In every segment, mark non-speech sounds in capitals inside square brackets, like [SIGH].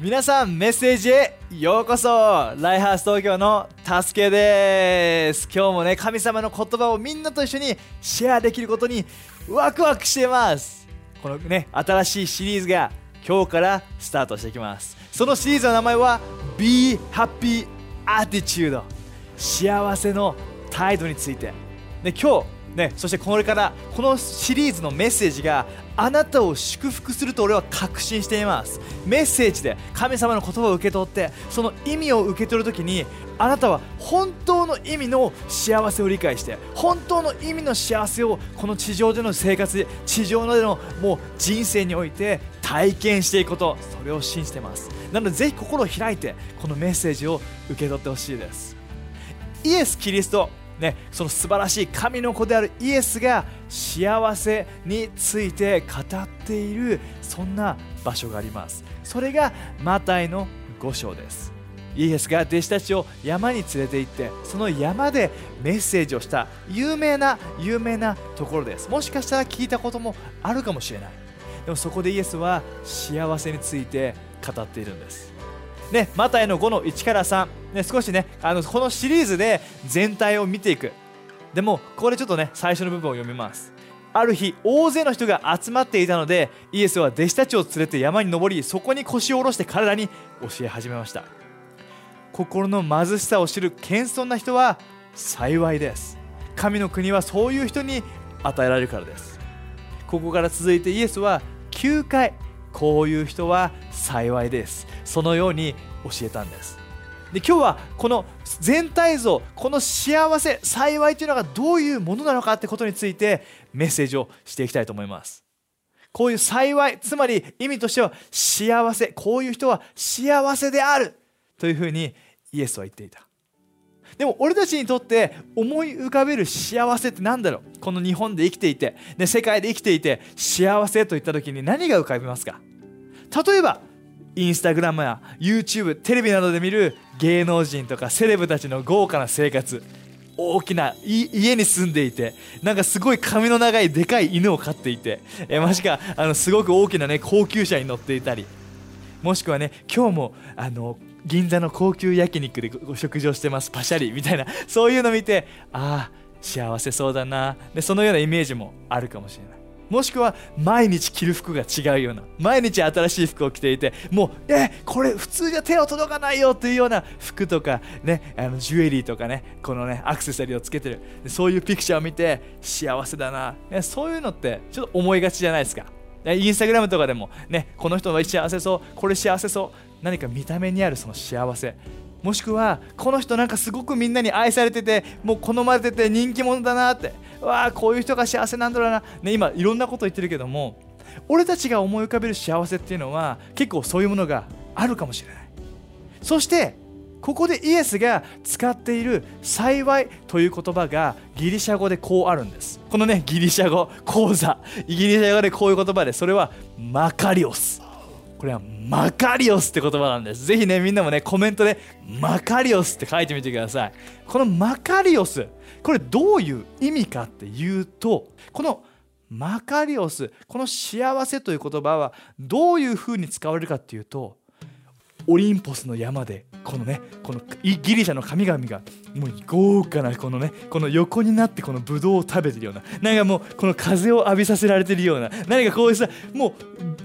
皆さんメッセージへようこそ。ライハース東京の助けです。今日もね神様の言葉をみんなと一緒にシェアできることにワクワクしてます。このね新しいシリーズが今日からスタートしていきます。そのシリーズの名前は Be Happy Attitude 幸せの態度について。で今日ね、そしてこれからこのシリーズのメッセージがあなたを祝福すると俺は確信しています。メッセージで神様の言葉を受け取ってその意味を受け取るときにあなたは本当の意味の幸せを理解して本当の意味の幸せをこの地上での生活地上でのもう人生において体験していくことそれを信じてます。なのでぜひ心を開いてこのメッセージを受け取ってほしいです。イエス・キリストね、その素晴らしい神の子であるイエスが幸せについて語っているそんな場所があります。それがマタイの5章です。イエスが弟子たちを山に連れて行ってその山でメッセージをした有名な有名なところです。もしかしたら聞いたこともあるかもしれない。でもそこでイエスは幸せについて語っているんです。ね、マタイの5の1から3、ね、少しねあのこのシリーズで全体を見ていく。でもここでちょっとね最初の部分を読みます。ある日大勢の人が集まっていたのでイエスは弟子たちを連れて山に登りそこに腰を下ろして彼らに教え始めました。心の貧しさを知る謙遜な人は幸いです。神の国はそういう人に与えられるからです。ここから続いてイエスは9回こういう人は幸いです。そのように教えたんです。で今日はこの全体像この幸せ幸いというのがどういうものなのかってことについてメッセージをしていきたいと思います。こういう幸いつまり意味としては幸せこういう人は幸せであるというふうにイエスは言っていた。でも俺たちにとって思い浮かべる幸せって何だろう？この日本で生きていて、ね、世界で生きていて幸せといった時に何が浮かびますか？例えばインスタグラムや YouTube テレビなどで見る芸能人とかセレブたちの豪華な生活大きな家に住んでいてなんかすごい髪の長いでかい犬を飼っていてえもしくはあのすごく大きなね高級車に乗っていたりもしくはね今日もあの銀座の高級焼肉でご食事をしてますパシャリみたいなそういうの見てああ幸せそうだな。でそのようなイメージもあるかもしれない。もしくは毎日着る服が違うような。毎日新しい服を着ていてもうえこれ普通じゃ手を届かないよというような服とかねあのジュエリーとかねこのねアクセサリーをつけてる。そういうピクチャーを見て幸せだな、ね、そういうのってちょっと思いがちじゃないですか。インスタグラムとかでもねこの人は幸せそうこれ幸せそう何か見た目にあるその幸せ。もしくはこの人なんかすごくみんなに愛されててもう好まれてて人気者だなって。わあこういう人が幸せなんだろうな、ね、今いろんなこと言ってるけども俺たちが思い浮かべる幸せっていうのは結構そういうものがあるかもしれない。そしてここでイエスが使っている幸いという言葉がギリシャ語でこうあるんですこのねギリシャ語講座イギリシャ語でこういう言葉でそれはマカリオスこれはマカリオスって言葉なんです。ぜひね、みんなもね、コメントでマカリオスって書いてみてください。このマカリオス、これどういう意味かっていうと、このマカリオス、この幸せという言葉はどういうふうに使われるかっていうと、オリンポスの山でこのねこのギリシャの神々がもう豪華なこのねこの横になってこのブドウを食べてるようななんかもうこの風を浴びさせられてるような何かこういうさもう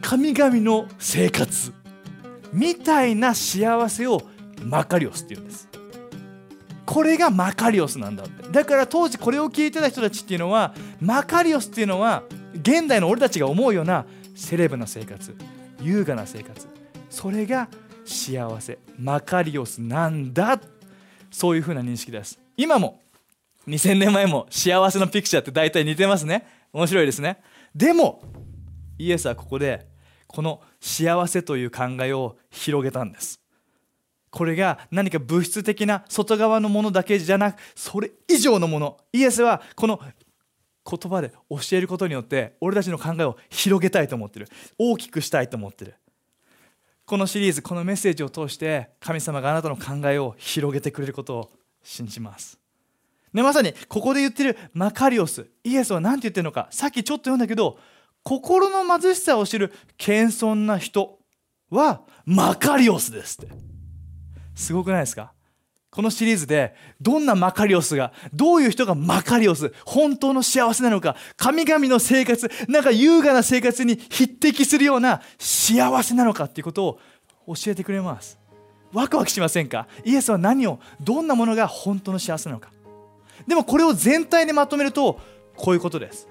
神々の生活みたいな幸せをマカリオスって言うんです。これがマカリオスなんだって。だから当時これを聞いてた人たちっていうのはマカリオスっていうのは現代の俺たちが思うようなセレブな生活優雅な生活それが幸せ。マカリオスなんだ。そういうふうな認識です。今も2000年前も幸せのピクチャーって大体似てますね。面白いですね。でもイエスはここでこの幸せという考えを広げたんです。これが何か物質的な外側のものだけじゃなくそれ以上のもの。イエスはこの言葉で教えることによって俺たちの考えを広げたいと思ってる。大きくしたいと思ってる。このシリーズこのメッセージを通して神様があなたの考えを広げてくれることを信じます。でまさにここで言ってるマカリオスイエスは何て言ってるのかさっきちょっと読んだけど心の貧しさを知る謙遜な人はマカリオスですって。すごくないですか？このシリーズでどんなマカリオスがどういう人がマカリオス本当の幸せなのか神々の生活なんか優雅な生活に匹敵するような幸せなのかっていうことを教えてくれます。ワクワクしませんか？イエスは何をどんなものが本当の幸せなのか。でもこれを全体でまとめるとこういうことです。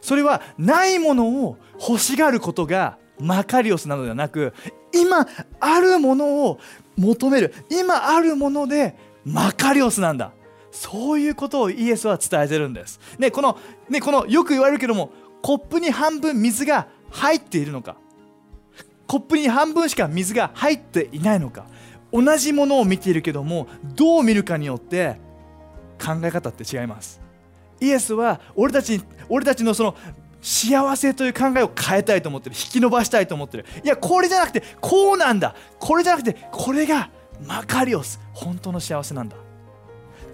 それはないものを欲しがることがマカリオスなのではなく今あるものを求める。今あるものでマカリオスなんだ。そういうことをイエスは伝えてるんです、ね、このねこのよく言われるけどもコップに半分水が入っているのか。コップに半分しか水が入っていないのか。同じものを見ているけどもどう見るかによって考え方って違います。イエスは俺たち俺たちのその幸せという考えを変えたいと思ってる。引き伸ばしたいと思ってる。いやこれじゃなくてこうなんだ。これじゃなくてこれがマカリオス。本当の幸せなんだ。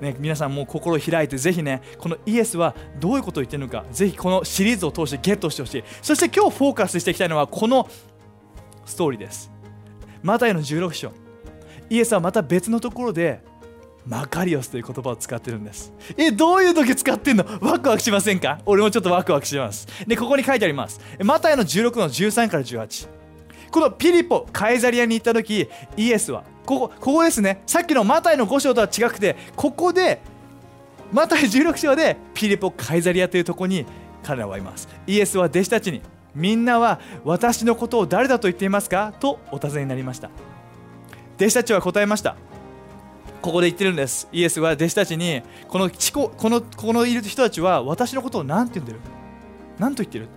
ね、皆さんもう心を開いてぜひねこのイエスはどういうことを言ってるのかぜひこのシリーズを通してゲットしてほしい。そして今日フォーカスしていきたいのはこのストーリーです。マタイの16章。イエスはまた別のところでマカリオスという言葉を使ってるんです。えどういう時使ってんの？ワクワクしませんか？俺もちょっとワクワクします。でここに書いてあります。マタイの16の13から18このピリポカイザリアに行った時イエスはここここですね。さっきのマタイの5章とは違くてここでマタイ16章でピリポカイザリアというところに彼らはいます。イエスは弟子たちにみんなは私のことを誰だと言っていますか？とお尋ねになりました。弟子たちは答えました。ここで言ってるんです。イエスは弟子たちにこのこのここのいる人たちは私のことを何て言うんでる何と言ってる。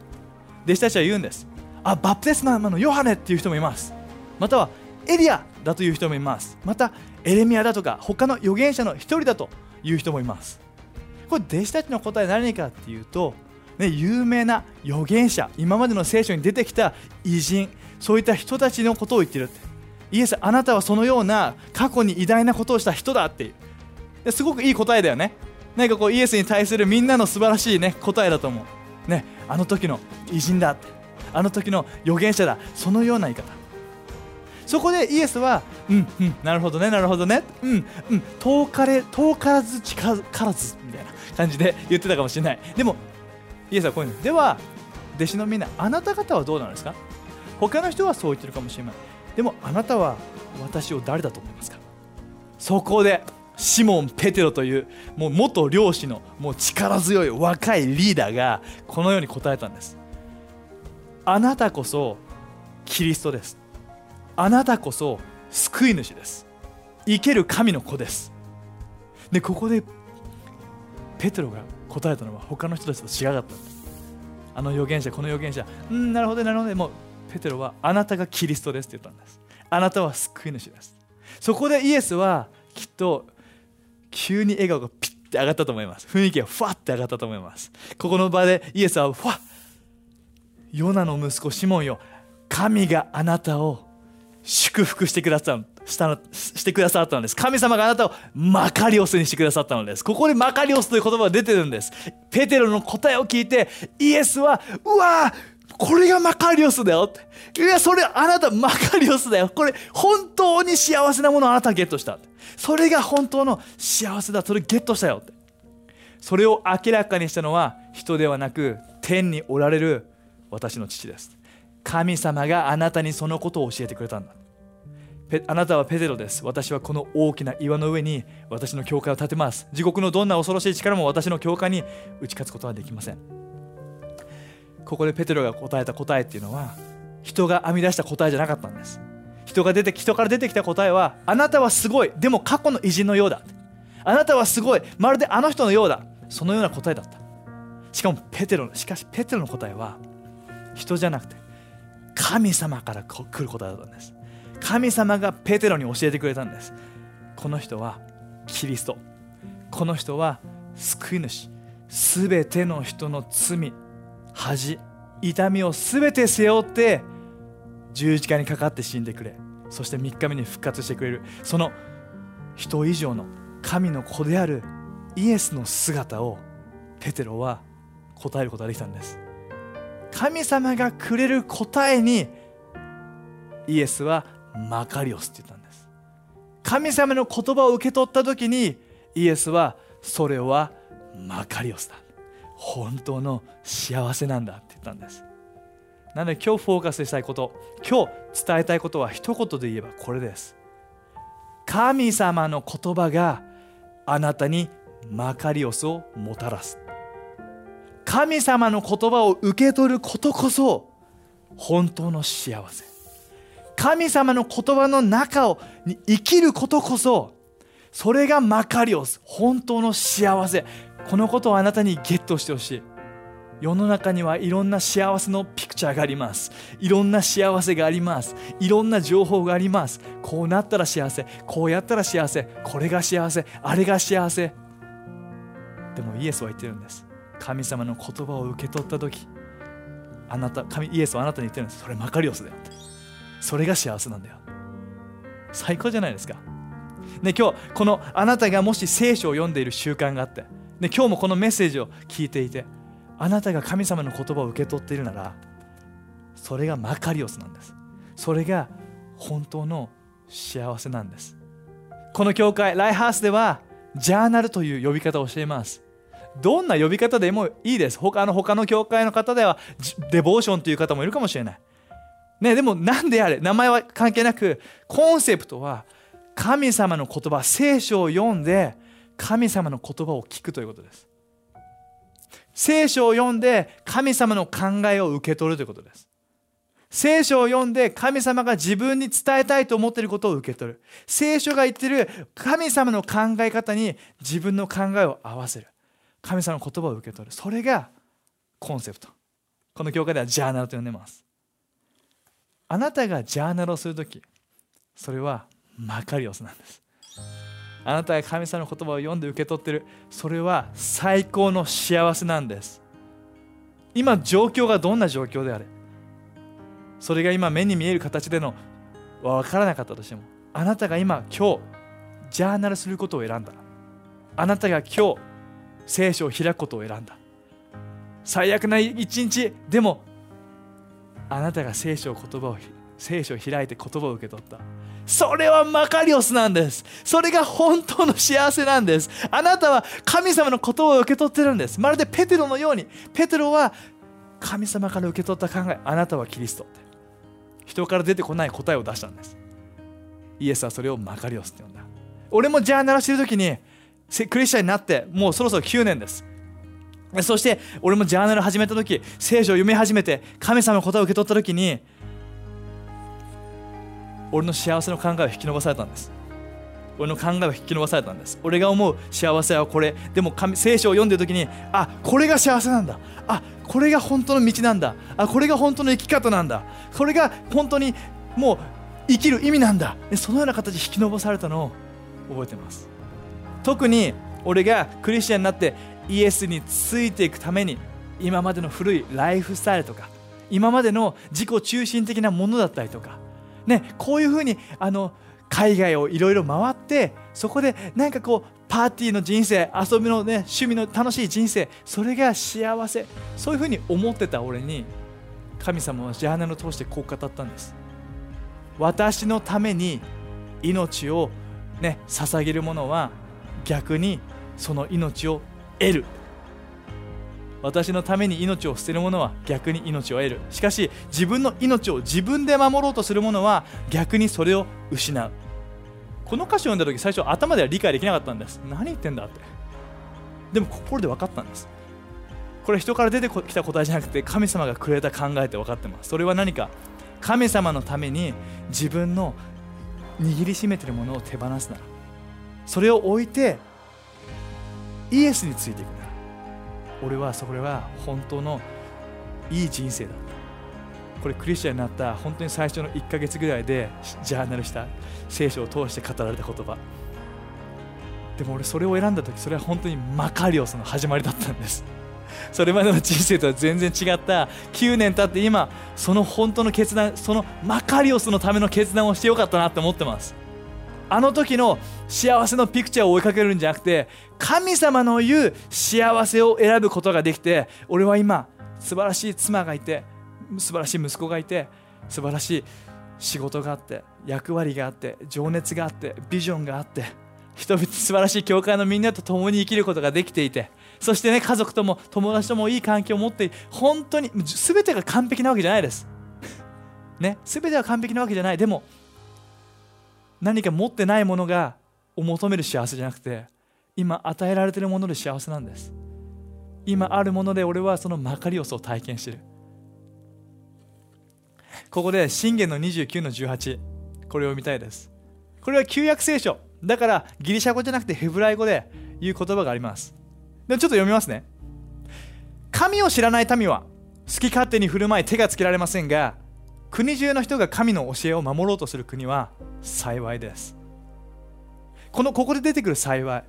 弟子たちは言うんです。あバプテスマのヨハネっていう人もいます。またはエリアだという人もいます。またエレミアだとか他の預言者の一人だという人もいます。これ弟子たちの答え何かっていうと、ね、有名な預言者今までの聖書に出てきた偉人そういった人たちのことを言ってるって。イエスあなたはそのような過去に偉大なことをした人だって。いうすごくいい答えだよね。何かこうイエスに対するみんなの素晴らしいね答えだと思う。ねあの時の偉人だって。あの時の預言者だ。そのような言い方。そこでイエスはうんうんなるほどねなるほどね。うんうん遠かれ遠からず近からずみたいな感じで言ってたかもしれない。でもイエスはこういうの。では弟子のみんなあなた方はどうなんですか？他の人はそう言ってるかもしれない。でもあなたは私を誰だと思いますか？そこでシモン・ペテロというもう元漁師のもう力強い若いリーダーがこのように答えたんです。あなたこそキリストです。あなたこそ救い主です。生ける神の子です。でここでペテロが答えたのは他の人たちと違かった。あの預言者この預言者。うんなるほどなるほど。もうペテロはあなたがキリストですって言ったんですあなたは救い主ですそこでイエスはきっと急に笑顔がピッて上がったと思います。雰囲気がフワッて上がったと思います。ここの場でイエスはフワッヨナの息子シモンよ神があなたを祝福してくださしたのしてくださったのです。神様があなたをマカリオスにしてくださったのです。ここでマカリオスという言葉が出てるんです。ペテロの答えを聞いてイエスはうわこれがマカリオスだよって。いや、それあなたマカリオスだよ。これ本当に幸せなものをあなたゲットした。それが本当の幸せだ。それゲットしたよって。それを明らかにしたのは人ではなく天におられる私の父です。神様があなたにそのことを教えてくれたんだ。あなたはペテロです。私はこの大きな岩の上に私の教会を建てます。地獄のどんな恐ろしい力も私の教会に打ち勝つことはできません。ここでペテロが答えた答えっていうのは人が編み出した答えじゃなかったんです。人が出て人から出てきた答えはあなたはすごいでも過去の偉人のようだ。あなたはすごいまるであの人のようだ。そのような答えだった。しかもペテロのしかしペテロの答えは人じゃなくて神様から来る答えだったんです。神様がペテロに教えてくれたんです。この人はキリスト。この人は救い主。すべての人の罪。恥痛みを全て背負って十字架にかかって死んでくれ。そして3日目に復活してくれる。その人以上の神の子であるイエスの姿をペテロは答えることができたんです。神様がくれる答えにイエスはマカリオスって言ったんです。神様の言葉を受け取った時にイエスはそれはマカリオスだ。本当の幸せなんだって言ったんです。なので今日フォーカスしたいこと今日伝えたいことは一言で言えばこれです。神様の言葉があなたにマカリオスをもたらす。神様の言葉を受け取ることこそ本当の幸せ。神様の言葉の中をに生きることこそそれがマカリオス本当の幸せ。このことをあなたにゲットしてほしい。世の中にはいろんな幸せのピクチャーがあります。いろんな幸せがあります。いろんな情報があります。こうなったら幸せ。こうやったら幸せ。これが幸せ。あれが幸せ。でもイエスは言ってるんです。神様の言葉を受け取った時あなた神イエスはあなたに言ってるんです。それマカリオスだよそれが幸せなんだよ。最高じゃないですか。ね今日このあなたがもし聖書を読んでいる習慣があって、ね、今日もこのメッセージを聞いていてあなたが神様の言葉を受け取っているならそれがマカリオスなんです。それが本当の幸せなんです。この教会ライハースではジャーナルという呼び方をしています。どんな呼び方でもいいです。他の他の教会の方ではデボーションという方もいるかもしれない。ね、でも何であれ名前は関係なくコンセプトは神様の言葉聖書を読んで神様の言葉を聞くということです。聖書を読んで神様の考えを受け取るということです。聖書を読んで神様が自分に伝えたいと思っていることを受け取る。聖書が言ってる神様の考え方に自分の考えを合わせる。神様の言葉を受け取る。それがコンセプト。この教会ではジャーナルと呼んでます。あなたがジャーナルをする時それはマカリオスなんです。あなたが神様の言葉を読んで受け取ってる。それは最高の幸せなんです。今状況がどんな状況であれ。それが今目に見える形での分からなかったとしてもあなたが今今日ジャーナルすることを選んだ。あなたが今日聖書を開くことを選んだ。最悪な一日でもあなたが聖書を言葉を聖書を開いて言葉を受け取った。それはマカリオスなんです。それが本当の幸せなんです。あなたは神様の言葉を受け取ってるんです。まるでペテロのように。ペテロは神様から受け取った考え。あなたはキリストって。人から出てこない答えを出したんです。イエスはそれをマカリオスって呼んだ。俺もジャーナルしてる時にクリスチャンになってもうそろそろ9年です。そして俺もジャーナル始めた時聖書を読み始めて神様の答えを受け取った時に俺の幸せの考えを引き伸ばされたんです。俺の考えを引き伸ばされたんです。俺が思う幸せはこれ。でも神聖書を読んでる時にあこれが幸せなんだ。あこれが本当の道なんだ。あこれが本当の生き方なんだ。これが本当にもう生きる意味なんだ。そのような形で引き伸ばされたのを覚えてます。特に俺がクリスチャンになってイエスについていくために今までの古いライフスタイルとか今までの自己中心的なものだったりとか、ね、こういうふうにあの海外をいろいろ回ってそこで何かこうパーティーの人生遊びのね趣味の楽しい人生それが幸せそういうふうに思ってた俺に神様はジャーナルを通してこう語ったんです。私のために命をね捧げるものは逆にその命を得る。私のために命を捨てる者は逆に命を得るしかし自分の命を自分で守ろうとする者は逆にそれを失う。この歌詞を読んだ時最初頭では理解できなかったんです。何言ってんだって。でも心で分かったんです。これ人から出てきた答えじゃなくて神様がくれた考えて分かってます。それは何か。神様のために自分の握りしめてるものを手放すなら。それを置いてイエスについていく俺はそれは本当のいい人生だった。これクリスチャンになった本当に最初の1ヶ月ぐらいでジャーナルした聖書を通して語られた言葉。でも俺それを選んだ時それは本当にマカリオスの始まりだったんです。それまでの人生とは全然違った。9年経って今その本当の決断そのマカリオスのための決断をしてよかったなって思ってます。あの時の幸せのピクチャーを追いかけるんじゃなくて神様の言う幸せを選ぶことができて俺は今素晴らしい妻がいて素晴らしい息子がいて素晴らしい仕事があって役割があって情熱があってビジョンがあって人々素晴らしい教会のみんなと共に生きることができていてそしてね家族とも友達ともいい関係を持って本当に全てが完璧なわけじゃないです。ね全ては完璧なわけじゃない。でも何か持ってないものがを求める幸せじゃなくて今与えられているもので幸せなんです。今あるもので俺はそのマカリオスを体験してる。ここで信玄の29の18これを見たいです。これは旧約聖書。だからギリシャ語じゃなくてヘブライ語で言う言葉があります。でちょっと読みますね。神を知らない民は好き勝手に振る舞い手がつけられませんが国中の人が神の教えを守ろうとする国は幸いです。このここで出てくる幸い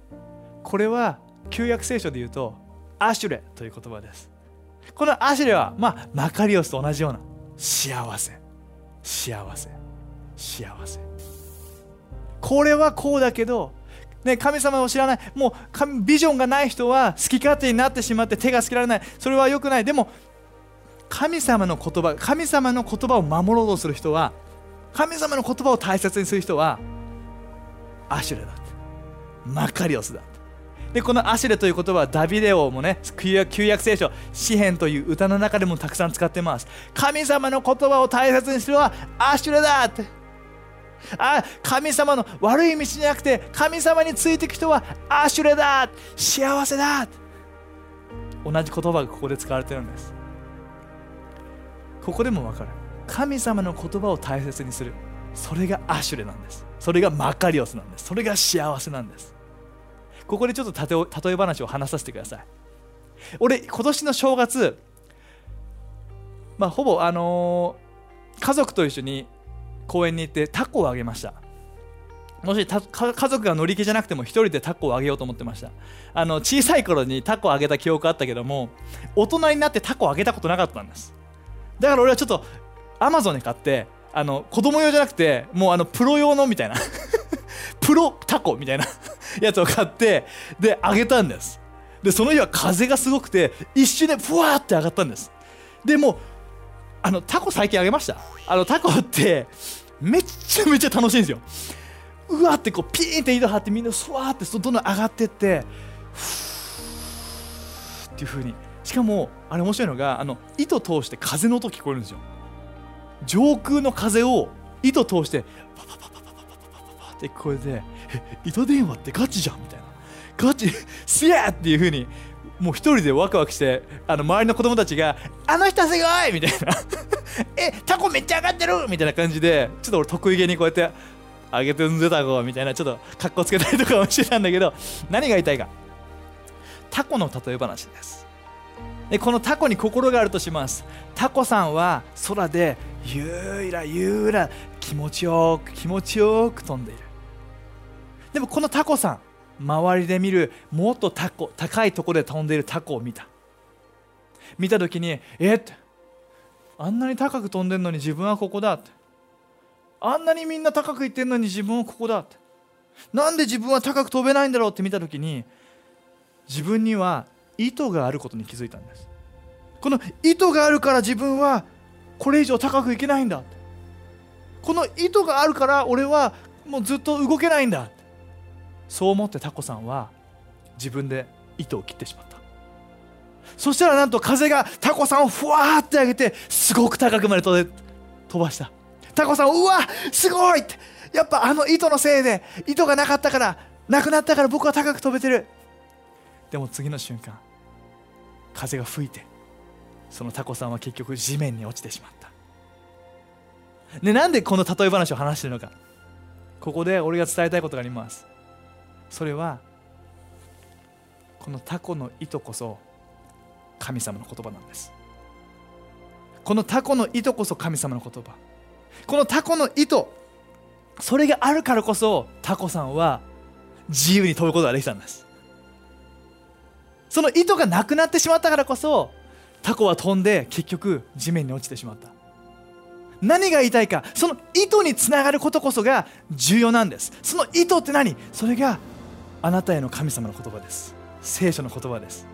これは旧約聖書で言うとアシュレという言葉です。このアシュレはまあマカリオスと同じような幸せ。幸せ。幸せ。これはこうだけど、ね、神様を知らない。もう神ビジョンがない人は好き勝手になってしまって手がつけられない。それは良くない。でも神様の言葉神様の言葉を守ろうとする人は神様の言葉を大切にする人はアシュレだって。マカリオスだでこのアシュレという言葉はダビデオもね旧約聖書詩篇という歌の中でもたくさん使ってます。神様の言葉を大切にするのはアシュレだって。あ神様の悪い道じゃなくて神様についていく人はアシュレだ幸せだ同じ言葉がここで使われてるんです。ここでも分かる。神様の言葉を大切にする。それがアシュレなんです。それがマカリオスなんです。それが幸せなんです。ここでちょっと例え話を話させてください。俺今年の正月まあほぼあのー、家族と一緒に公園に行ってタコをあげました。もし家族が乗り気じゃなくても1人でタコをあげようと思ってました。あの小さい頃にタコをあげた記憶あったけども大人になってタコをあげたことなかったんです。だから俺はちょっとアマゾンで買ってあの子供用じゃなくてもうあのプロ用のみたいな。[LAUGHS] プロタコみたいな [LAUGHS] やつを買ってであげたんです。でその日は風がすごくて一瞬でふわって上がったんです。でもあのタコ最近あげました。あのタコってめっちゃめちゃ楽しいんですよ。うわってこうピーンって糸張ってみんなふわってどんどん上がってってふーっていう風にしかもあれ面白いのがあの糸通して風の音聞こえるんですよ上空の風を糸通してパパパパパパパパパって聞こえて糸電話ってガチじゃんみたいなガチすげえっていう風にもう一人でワクワクしてあの周りの子供たちが「あの人すごい!」みたいな「えタコめっちゃ上がってる!」みたいな感じでちょっと俺得意げにこうやって「上げてんぜタコ」みたいなちょっとかっこつけたりとかもしてたんだけど何が言いたいかタコの例え話ですこのタコに心があるとします。タコさんは空でゆらゆら気持ちよく気持ちよく飛んでいる。でもこのタコさん周りで見るもっとタコ高いところで飛んでいるタコを見た。見た時にえっ？あんなに高く飛んでるのに自分はここだって。あんなにみんな高く行ってるのに自分はここだって。なんで自分は高く飛べないんだろうって見た時に自分には意図があることに気づいたんです。この意図があるから自分はこれ以上高くいけないんだ。この意図があるから俺はもうずっと動けないんだ。そう思ってタコさんは自分で糸を切ってしまった。そしたらなんと風がタコさんをふわーって上げてすごく高くまで飛ばした。タコさんうわすごいって。やっぱあの糸のせいで糸がなかったからなくなったから僕は高く飛べてる。でも次の瞬間風が吹いてそのタコさんは結局地面に落ちてしまった。でなんでこの例え話を話してるのか。ここで俺が伝えたいことがあります。それはこのタコの糸こそ神様の言葉なんです。このタコの糸こそ神様の言葉。このタコの糸それがあるからこそタコさんは自由に飛ぶことができたんです。その糸がなくなってしまったからこそタコは飛んで結局地面に落ちてしまった。何が言いたいかその糸につながることこそが重要なんです。その糸って何？それがあなたへの神様の言葉です。聖書の言葉です。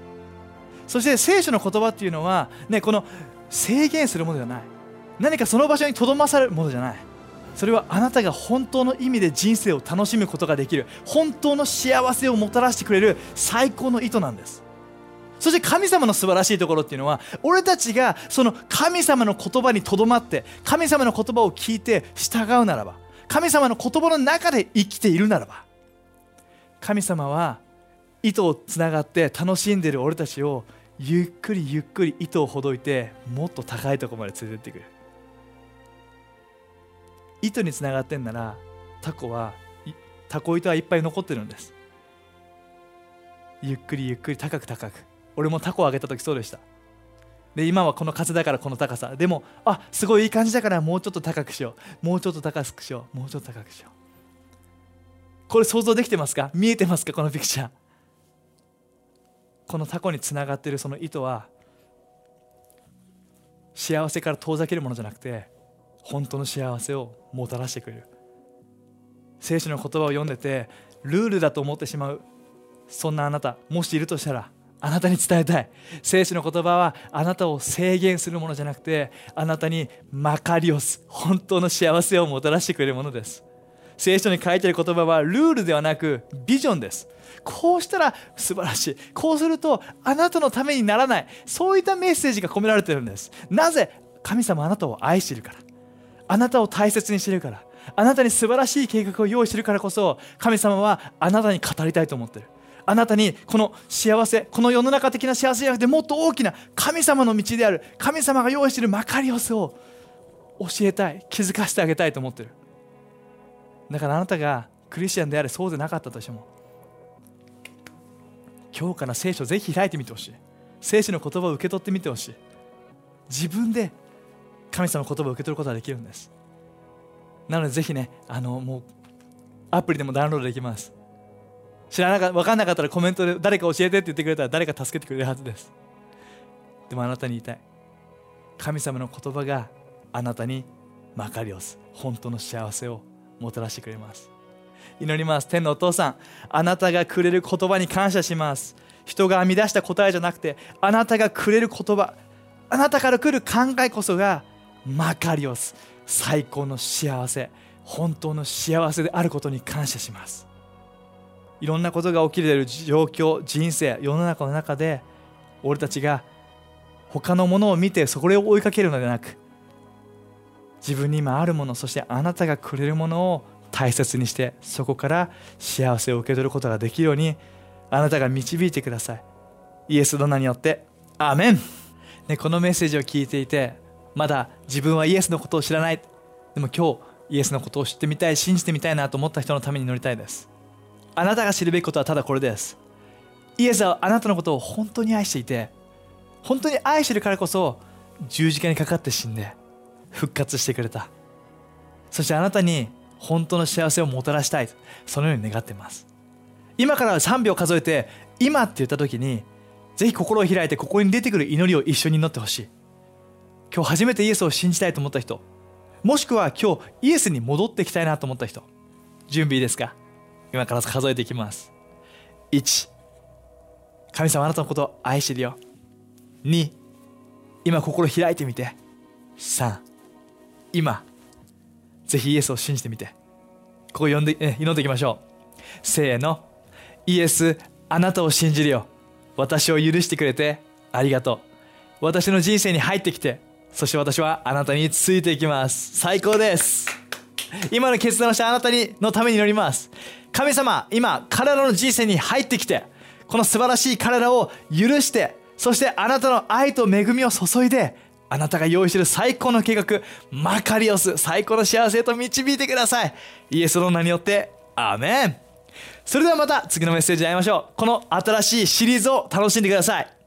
そして聖書の言葉っていうのは、ね、この制限するものじゃない。何かその場所にとどまされるものじゃない。それはあなたが本当の意味で人生を楽しむことができる本当の幸せをもたらしてくれる最高の意図なんです。そして神様の素晴らしいところっていうのは俺たちがその神様の言葉にとどまって神様の言葉を聞いて従うならば神様の言葉の中で生きているならば神様は糸をつながって楽しんでいる俺たちをゆっくりゆっくり糸をほどいてもっと高いところまで連れてってくる。糸につながってんならタコはタコ糸はいっぱい残ってるんです。ゆっくりゆっくり高く高く。俺もタコをあげた時そうでした。で今はこの風だからこの高さ。でもあすごいいい感じだからもうちょっと高くしよう。もうちょっと高くしよう。もうちょっと高くしよう。これ想像できてますか？見えてますか？このピクチャー。このタコにつながってるその糸は幸せから遠ざけるものじゃなくて本当の幸せをもたらしてくれる。聖書の言葉を読んでてルールだと思ってしまう。そんなあなたもしいるとしたらあなたに伝えたい。聖書の言葉はあなたを制限するものじゃなくてあなたにマカリオス本当の幸せをもたらしてくれるものです。聖書に書いている言葉はルールではなくビジョンです。こうしたら素晴らしい。こうするとあなたのためにならない。そういったメッセージが込められているんです。なぜ神様あなたを愛しているから。あなたを大切にしているから。あなたに素晴らしい計画を用意しているからこそ神様はあなたに語りたいと思ってる。あなたにこの幸せこの世の中的な幸せじゃなくてもっと大きな神様の道である神様が用意しているマカリオスを教えたい気づかせてあげたいと思ってる。だからあなたがクリスチャンであれそうでなかったとしても今日から聖書をぜひ開いてみてほしい。聖書の言葉を受け取ってみてほしい。自分で神様の言葉を受け取ることができるんです。なのでぜひねあのもうアプリでもダウンロードできます。知らなか分かんなかったらコメントで誰か教えてって言ってくれたら誰か助けてくれるはずです。でもあなたに言いたい。神様の言葉があなたにマカリオス本当の幸せをもたらしてくれます。祈ります。天のお父さんあなたがくれる言葉に感謝します。人が編み出した答えじゃなくてあなたがくれる言葉あなたから来る考えこそがマカリオス最高の幸せ。本当の幸せであることに感謝します。いろんなことが起きている状況人生世の中の中で俺たちが他のものを見てそれを追いかけるのではなく自分に今あるものそしてあなたがくれるものを大切にしてそこから幸せを受け取ることができるようにあなたが導いてください。イエスの名によってアーメン、ね、このメッセージを聞いていてまだ自分はイエスのことを知らない。でも今日イエスのことを知ってみたい信じてみたいなと思った人のために乗りたいです。あなたが知るべきことはただこれです。イエスはあなたのことを本当に愛していて本当に愛してるからこそ十字架にかかって死んで復活してくれた。そしてあなたに本当の幸せをもたらしたいそのように願っています。今から3秒数えて今って言った時にぜひ心を開いてここに出てくる祈りを一緒に祈ってほしい。今日初めてイエスを信じたいと思った人もしくは今日イエスに戻ってきたいなと思った人準備いいですか？今から数えていきます。1神様あなたのことを愛してるよ。2今心開いてみて。3今。ぜひイエスを信じてみて。ここ読んで、祈っていきましょう。せーの。イエスあなたを信じるよ。私を許してくれて。ありがとう。私の人生に入ってきて。そして私はあなたについていきます。最高です。今の決断をしたあなたにのために祈ります。神様今彼らの人生に入ってきてこの素晴らしい彼らを許してそしてあなたの愛と恵みを注いであなたが用意している最高の計画マカリオス最高の幸せへと導いてください。イエスの名によってアーメン。それではまた次のメッセージで会いましょう。この新しいシリーズを楽しんでください。